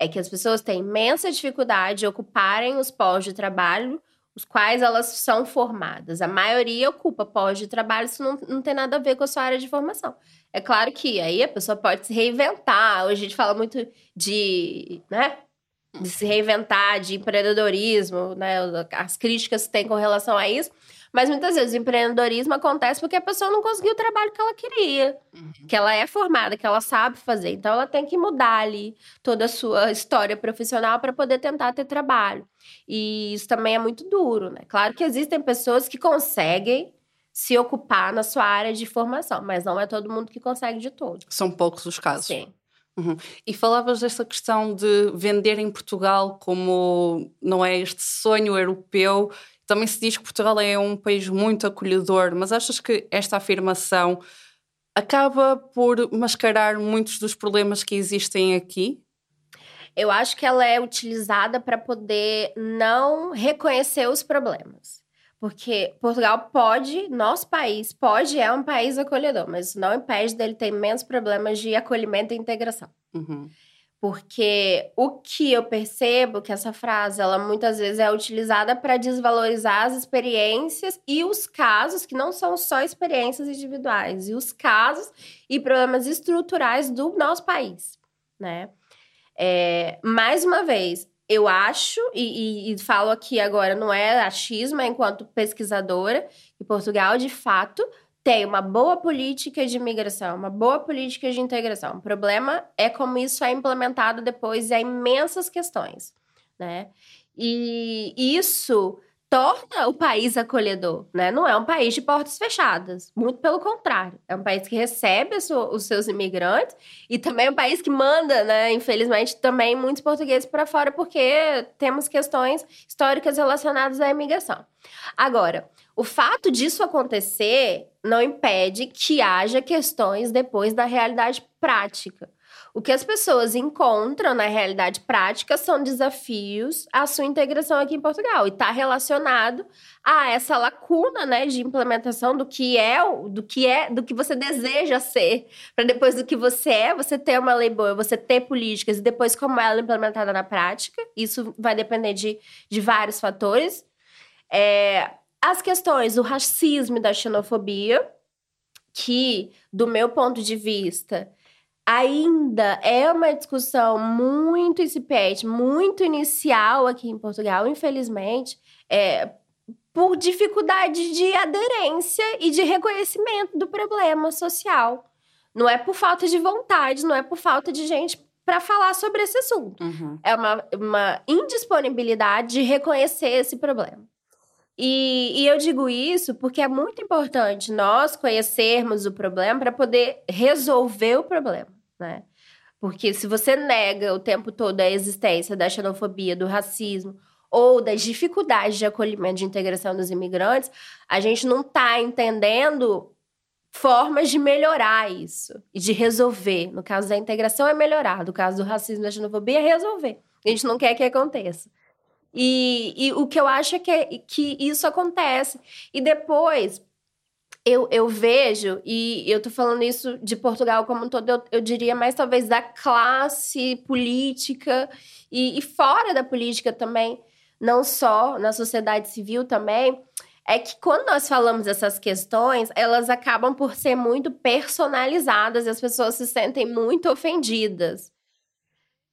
é que as pessoas têm imensa dificuldade de ocuparem os postos de trabalho os quais elas são formadas. A maioria ocupa pós de trabalho, isso não, não tem nada a ver com a sua área de formação. É claro que aí a pessoa pode se reinventar. Hoje a gente fala muito de, né, de se reinventar, de empreendedorismo, né, as críticas que tem com relação a isso. Mas muitas vezes o empreendedorismo acontece porque a pessoa não conseguiu o trabalho que ela queria, uhum. que ela é formada, que ela sabe fazer. Então ela tem que mudar ali toda a sua história profissional para poder tentar ter trabalho. E isso também é muito duro, né? Claro que existem pessoas que conseguem se ocupar na sua área de formação, mas não é todo mundo que consegue de todo. São poucos os casos. Sim. Uhum. E falavas dessa questão de vender em Portugal como não é este sonho europeu também se diz que Portugal é um país muito acolhedor, mas achas que esta afirmação acaba por mascarar muitos dos problemas que existem aqui? Eu acho que ela é utilizada para poder não reconhecer os problemas. Porque Portugal pode, nosso país pode, é um país acolhedor, mas não impede dele ter imensos problemas de acolhimento e integração. Uhum. Porque o que eu percebo que essa frase, ela muitas vezes é utilizada para desvalorizar as experiências e os casos que não são só experiências individuais, e os casos e problemas estruturais do nosso país, né? É, mais uma vez, eu acho, e, e, e, falo aqui agora, não é achismo, é enquanto pesquisadora, que Portugal, de fato, tem uma boa política de imigração, uma boa política de integração. O problema é como isso é implementado depois, há imensas questões, né? E isso torna o país acolhedor, né? Não é um país de portas fechadas, muito pelo contrário. É um país que recebe os seus imigrantes e também é um país que manda, né? Infelizmente, também muitos portugueses para fora porque temos questões históricas relacionadas à imigração. Agora, o fato disso acontecer não impede que haja questões depois da realidade prática. O que as pessoas encontram na realidade prática são desafios à sua integração aqui em Portugal e está relacionado a essa lacuna, né, de implementação do que é, do que é, do que você deseja ser, para depois do que você é, você ter uma lei boa, você ter políticas e depois como ela é implementada na prática. Isso vai depender de, de vários fatores. É, as questões do racismo e da xenofobia, que, do meu ponto de vista, ainda é uma discussão muito incipiente, muito inicial aqui em Portugal, infelizmente, é, por dificuldade de aderência e de reconhecimento do problema social. Não é por falta de vontade, não é por falta de gente para falar sobre esse assunto. Uhum. É uma, uma indisponibilidade de reconhecer esse problema. E, e, eu digo isso porque é muito importante nós conhecermos o problema para poder resolver o problema, né? Porque se você nega o tempo todo a existência da xenofobia, do racismo ou das dificuldades de acolhimento de integração dos imigrantes, a gente não está entendendo formas de melhorar isso e de resolver. No caso da integração é melhorar, no caso do racismo e da xenofobia é resolver. A gente não quer que aconteça. E, e o que eu acho é que, que isso acontece. E depois, eu, eu vejo, e eu tô falando isso de Portugal como um todo, eu, eu diria mais talvez da classe política e, e fora da política também, não só na sociedade civil também, é que quando nós falamos essas questões, elas acabam por ser muito personalizadas e as pessoas se sentem muito ofendidas.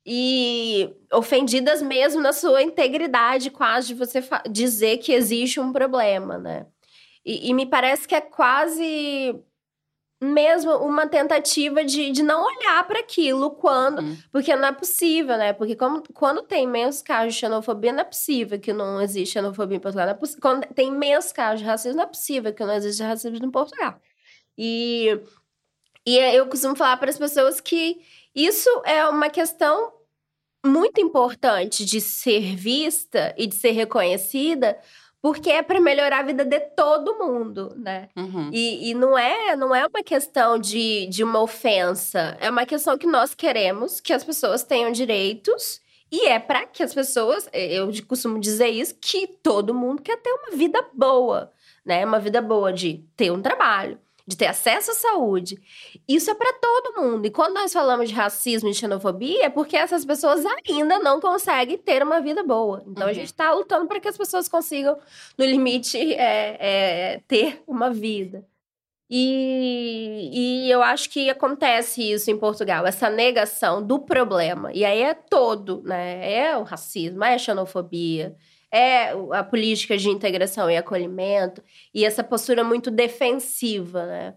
E ofendidas mesmo na sua integridade, quase de você dizer que existe um problema, né? E, e me parece que é quase mesmo uma tentativa de, de não olhar para aquilo quando. Uhum. Porque não é possível, né? Porque como, quando tem imensos casos de xenofobia, não é possível que não existe xenofobia em Portugal. É quando tem imensos casos de racismo, não é possível que não exista racismo em Portugal. E, e eu costumo falar para as pessoas que isso é uma questão muito importante de ser vista e de ser reconhecida porque é para melhorar a vida de todo mundo, né? Uhum. E, e, não é não é uma questão de, de uma ofensa, é uma questão que nós queremos que as pessoas tenham direitos e é para que as pessoas, eu costumo dizer isso, que todo mundo quer ter uma vida boa, né? Uma vida boa de ter um trabalho, de ter acesso à saúde. Isso é para todo mundo. E quando nós falamos de racismo e xenofobia, é porque essas pessoas ainda não conseguem ter uma vida boa. Então uhum. a gente está lutando para que as pessoas consigam, no limite, é, é, ter uma vida. E, e eu acho que acontece isso em Portugal, essa negação do problema. E aí é todo, né? É o racismo, é a xenofobia, é a política de integração e acolhimento e essa postura muito defensiva, né?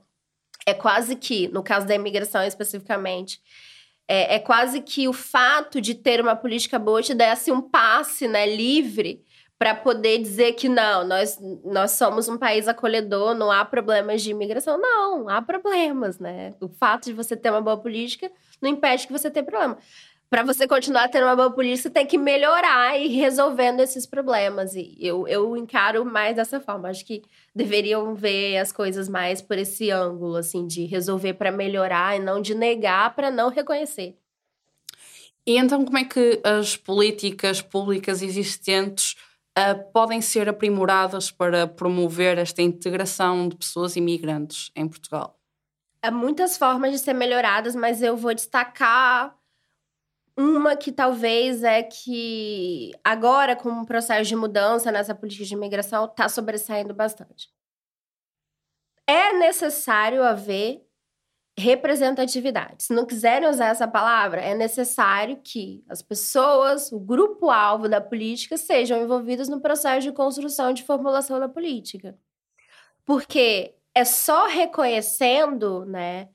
É quase que, no caso da imigração especificamente, é, é quase que o fato de ter uma política boa te desse um passe né, livre para poder dizer que não, nós, nós somos um país acolhedor, não há problemas de imigração. Não, há problemas, né? O fato de você ter uma boa política não impede que você tenha problema para você continuar tendo uma boa política, você tem que melhorar e resolvendo esses problemas. E eu, eu encaro mais dessa forma. Acho que deveriam ver as coisas mais por esse ângulo, assim, de resolver para melhorar e não de negar para não reconhecer. E então, como é que as políticas públicas existentes uh, podem ser aprimoradas para promover esta integração de pessoas imigrantes em Portugal? Há muitas formas de ser melhoradas, mas eu vou destacar uma que talvez é que agora, com o processo de mudança nessa política de imigração, está sobressaindo bastante. É necessário haver representatividade. Se não quiserem usar essa palavra, é necessário que as pessoas, o grupo-alvo da política, sejam envolvidas no processo de construção e de formulação da política. Porque é só reconhecendo, né,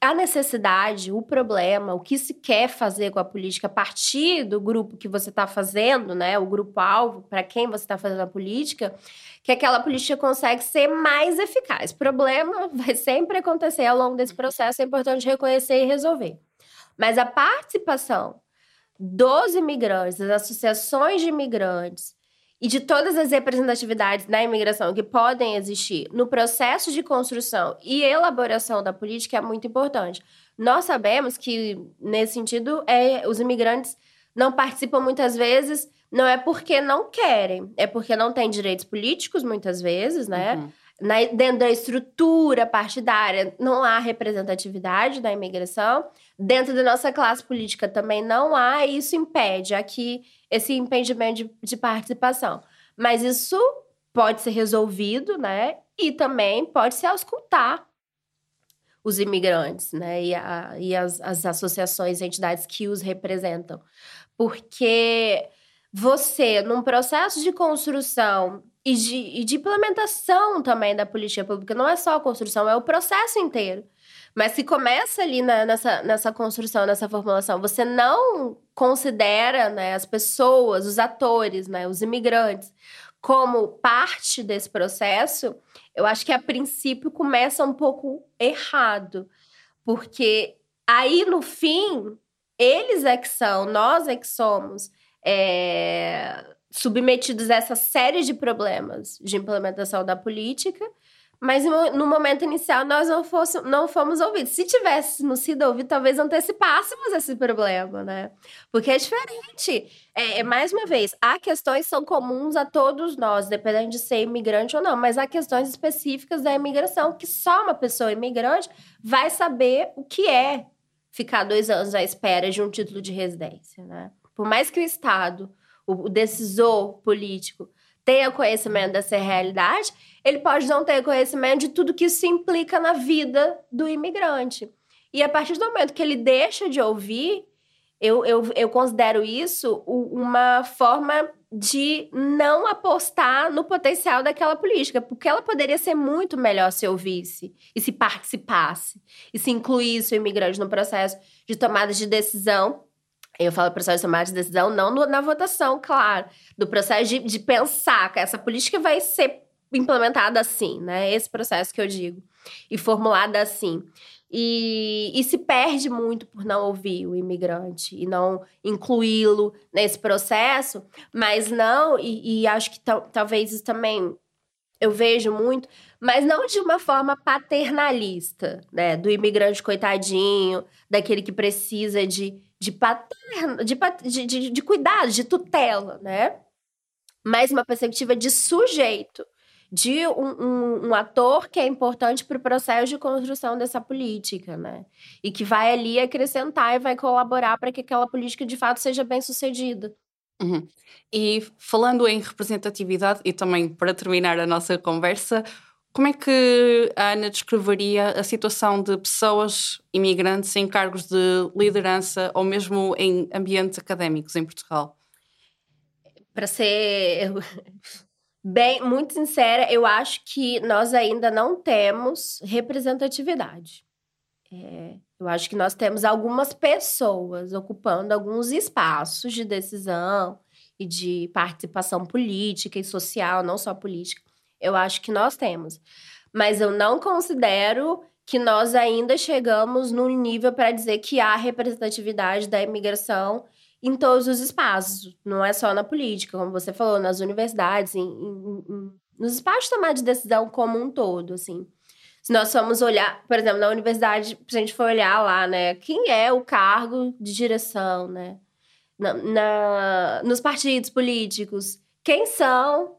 a necessidade, o problema, o que se quer fazer com a política a partir do grupo que você está fazendo, né? O grupo-alvo, para quem você está fazendo a política, que aquela política consegue ser mais eficaz. Problema [LAUGHS] vai sempre acontecer ao longo desse processo, é importante reconhecer e resolver. Mas a participação dos imigrantes, das associações de imigrantes, e de todas as representatividades da imigração que podem existir no processo de construção e elaboração da política é muito importante. Nós sabemos que, nesse sentido, é, os imigrantes não participam muitas vezes, não é porque não querem, é porque não têm direitos políticos, muitas vezes, né? Uhum. Na, dentro da estrutura partidária, não há representatividade da imigração. Dentro da nossa classe política também não há, e isso impede aqui esse impedimento de, de participação. Mas isso pode ser resolvido, né? E também pode se auscultar os imigrantes, né? E, a, e as, as associações entidades que os representam. Porque você, num processo de construção e de, e de implementação também da política pública, não é só a construção, é o processo inteiro. Mas se começa ali na, nessa, nessa construção, nessa formulação, você não considera né, as pessoas, os atores, né, os imigrantes, como parte desse processo, eu acho que a princípio começa um pouco errado. Porque aí, no fim, eles é que são, nós é que somos é, submetidos a essa série de problemas de implementação da política mas no momento inicial nós não, fosse, não fomos ouvidos. Se tivéssemos sido ouvidos, talvez antecipássemos esse problema, né? Porque é diferente. É, é, mais uma vez, há questões que são comuns a todos nós, dependendo de ser imigrante ou não, mas há questões específicas da imigração que só uma pessoa imigrante vai saber o que é ficar dois anos à espera de um título de residência, né? Por mais que o Estado, o decisor político, tenha conhecimento dessa realidade, ele pode não ter conhecimento de tudo que isso implica na vida do imigrante. E a partir do momento que ele deixa de ouvir, eu, eu, eu considero isso uma forma de não apostar no potencial daquela política, porque ela poderia ser muito melhor se ouvisse e se participasse e se incluísse o imigrante no processo de tomada de decisão eu falo processo de tomada de decisão, não no, na votação, claro. Do processo de, de pensar que essa política vai ser implementada assim, né? Esse processo que eu digo. E formulada assim. E, e se perde muito por não ouvir o imigrante e não incluí-lo nesse processo, mas não, e, e acho que talvez isso também eu vejo muito, mas não de uma forma paternalista, né? Do imigrante coitadinho, daquele que precisa de de paterno, de, de, de, cuidado, de tutela, né? Mas uma perspectiva de sujeito, de um, um, um ator que é importante para o processo de construção dessa política, né? E que vai ali acrescentar e vai colaborar para que aquela política de fato seja bem sucedida. Uhum. E falando em representatividade, e também para terminar a nossa conversa, como é que a Ana descreveria a situação de pessoas imigrantes em cargos de liderança ou mesmo em ambientes académicos em Portugal? Para ser [LAUGHS] bem muito sincera, eu acho que nós ainda não temos representatividade. É, eu acho que nós temos algumas pessoas ocupando alguns espaços de decisão e de participação política e social, não só política, eu acho que nós temos. Mas eu não considero que nós ainda chegamos num nível para dizer que há representatividade da imigração em todos os espaços. Não é só na política, como você falou, nas universidades, em, em, em, nos espaços de tomar de decisão como um todo, assim. Se nós formos olhar, por exemplo, na universidade, se a gente for olhar lá, né, quem é o cargo de direção, né? Na, na nos partidos políticos, quem são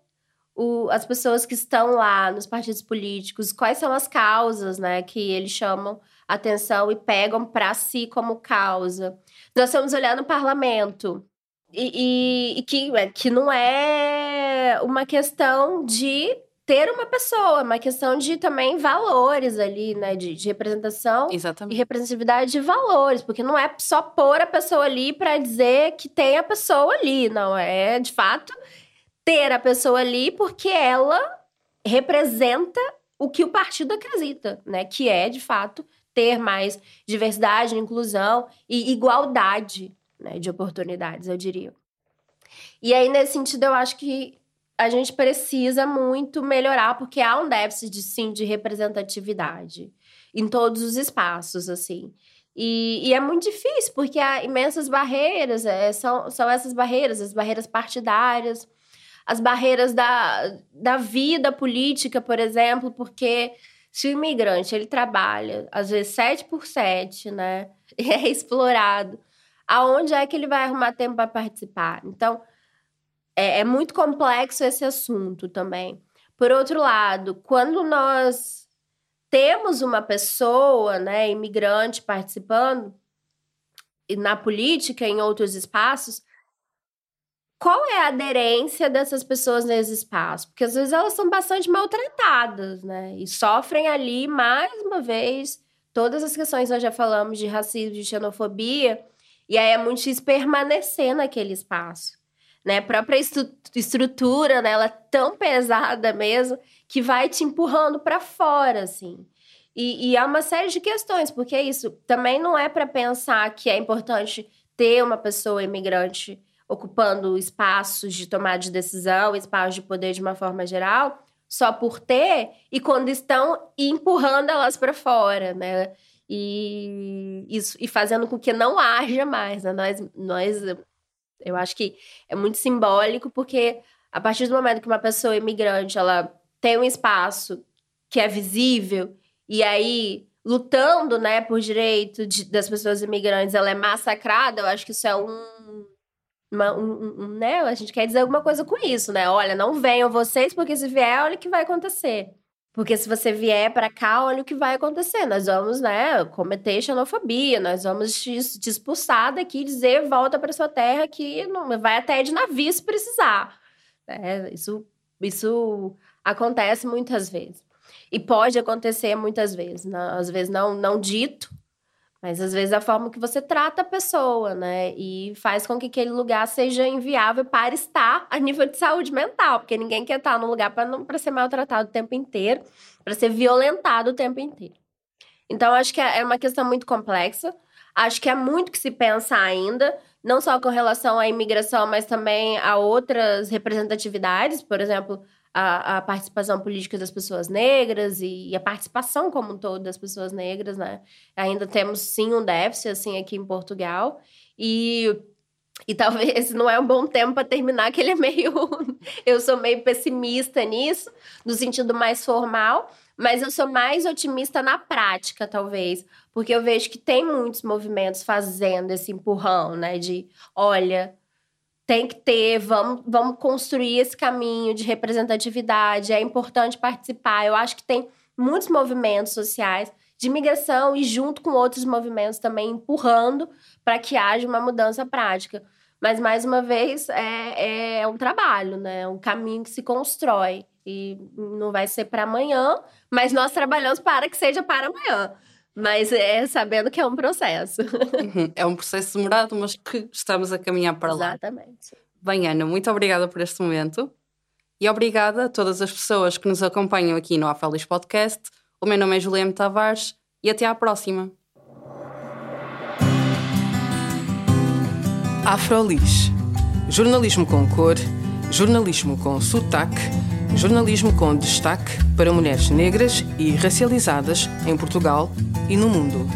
o, as pessoas que estão lá nos partidos políticos, quais são as causas, né, que eles chamam atenção e pegam para si como causa. Nós estamos olhando no parlamento e, e, e que, é, que não é uma questão de ter uma pessoa, é uma questão de também valores ali, né? De, de representação Exatamente. e representatividade de valores, porque não é só pôr a pessoa ali para dizer que tem a pessoa ali, não é de fato ter a pessoa ali porque ela representa o que o partido acredita, né? Que é, de fato, ter mais diversidade, inclusão e igualdade né, de oportunidades, eu diria. E aí, nesse sentido, eu acho que a gente precisa muito melhorar, porque há um déficit, sim, de representatividade em todos os espaços, assim. E, e, é muito difícil, porque há imensas barreiras, é, são, são essas barreiras, as barreiras partidárias, as barreiras da, da vida política, por exemplo, porque se o imigrante ele trabalha, às vezes sete por sete, né, [LAUGHS] e é explorado, aonde é que ele vai arrumar tempo para participar? Então, é, é muito complexo esse assunto também. Por outro lado, quando nós temos uma pessoa, né, imigrante participando na política, em outros espaços, qual é a aderência dessas pessoas nesse espaço? Porque às vezes elas são bastante maltratadas, né? E sofrem ali, mais uma vez, todas as questões que nós já falamos de racismo, de xenofobia, e aí é muito difícil permanecer naquele espaço. Né? A própria estru estrutura, né? ela é tão pesada mesmo, que vai te empurrando para fora, assim. E, e há uma série de questões, porque é isso também não é para pensar que é importante ter uma pessoa imigrante ocupando espaços de tomada de decisão, espaços de poder de uma forma geral, só por ter, e quando estão empurrando elas para fora, né? E, isso, e fazendo com que não haja mais. Né? Nós, nós, eu acho que é muito simbólico, porque a partir do momento que uma pessoa imigrante ela tem um espaço que é visível, e aí lutando, né, por direito de, das pessoas imigrantes, ela é massacrada, eu acho que isso é um, uma, um, um, né, a gente quer dizer alguma coisa com isso, né? Olha, não venham vocês, porque se vier, olha o que vai acontecer. Porque se você vier para cá, olha o que vai acontecer. Nós vamos, né, cometer xenofobia, nós vamos te, te expulsar daqui, dizer volta para sua terra que não vai até de navio se precisar. É, isso, isso acontece muitas vezes. E pode acontecer muitas vezes, né? às vezes não, não dito, mas às vezes a forma que você trata a pessoa, né? E faz com que aquele lugar seja inviável para estar a nível de saúde mental, porque ninguém quer estar num lugar para ser maltratado o tempo inteiro, para ser violentado o tempo inteiro. Então, acho que é, é uma questão muito complexa. Acho que é muito que se pensa ainda, não só com relação à imigração, mas também a outras representatividades. Por exemplo, a, a, participação política das pessoas negras e, e, a participação como um todo das pessoas negras, né? Ainda temos sim um déficit assim aqui em Portugal e e talvez [LAUGHS] não é um bom tempo para terminar que ele é meio [LAUGHS] eu sou meio pessimista nisso, no sentido mais formal, mas eu sou mais otimista na prática, talvez, porque eu vejo que tem muitos movimentos fazendo esse empurrão, né, de olha, tem que ter, vamos, vamos construir esse caminho de representatividade, é importante participar. Eu acho que tem muitos movimentos sociais de migração e junto com outros movimentos também empurrando para que haja uma mudança prática. Mas, mais uma vez, é, é um trabalho, né? É um caminho que se constrói. E não vai ser para amanhã, mas nós trabalhamos para que seja para amanhã. Mas é sabendo que é um processo. Uhum. É um processo demorado, mas que estamos a caminhar para lá. Exatamente. Bem, Ana, muito obrigada por este momento. E obrigada a todas as pessoas que nos acompanham aqui no Afalis Podcast. O meu nome é Juliana Tavares e até à próxima. Afrolis. Jornalismo com cor, jornalismo com sotaque, jornalismo com destaque para mulheres negras e racializadas em Portugal e no mundo.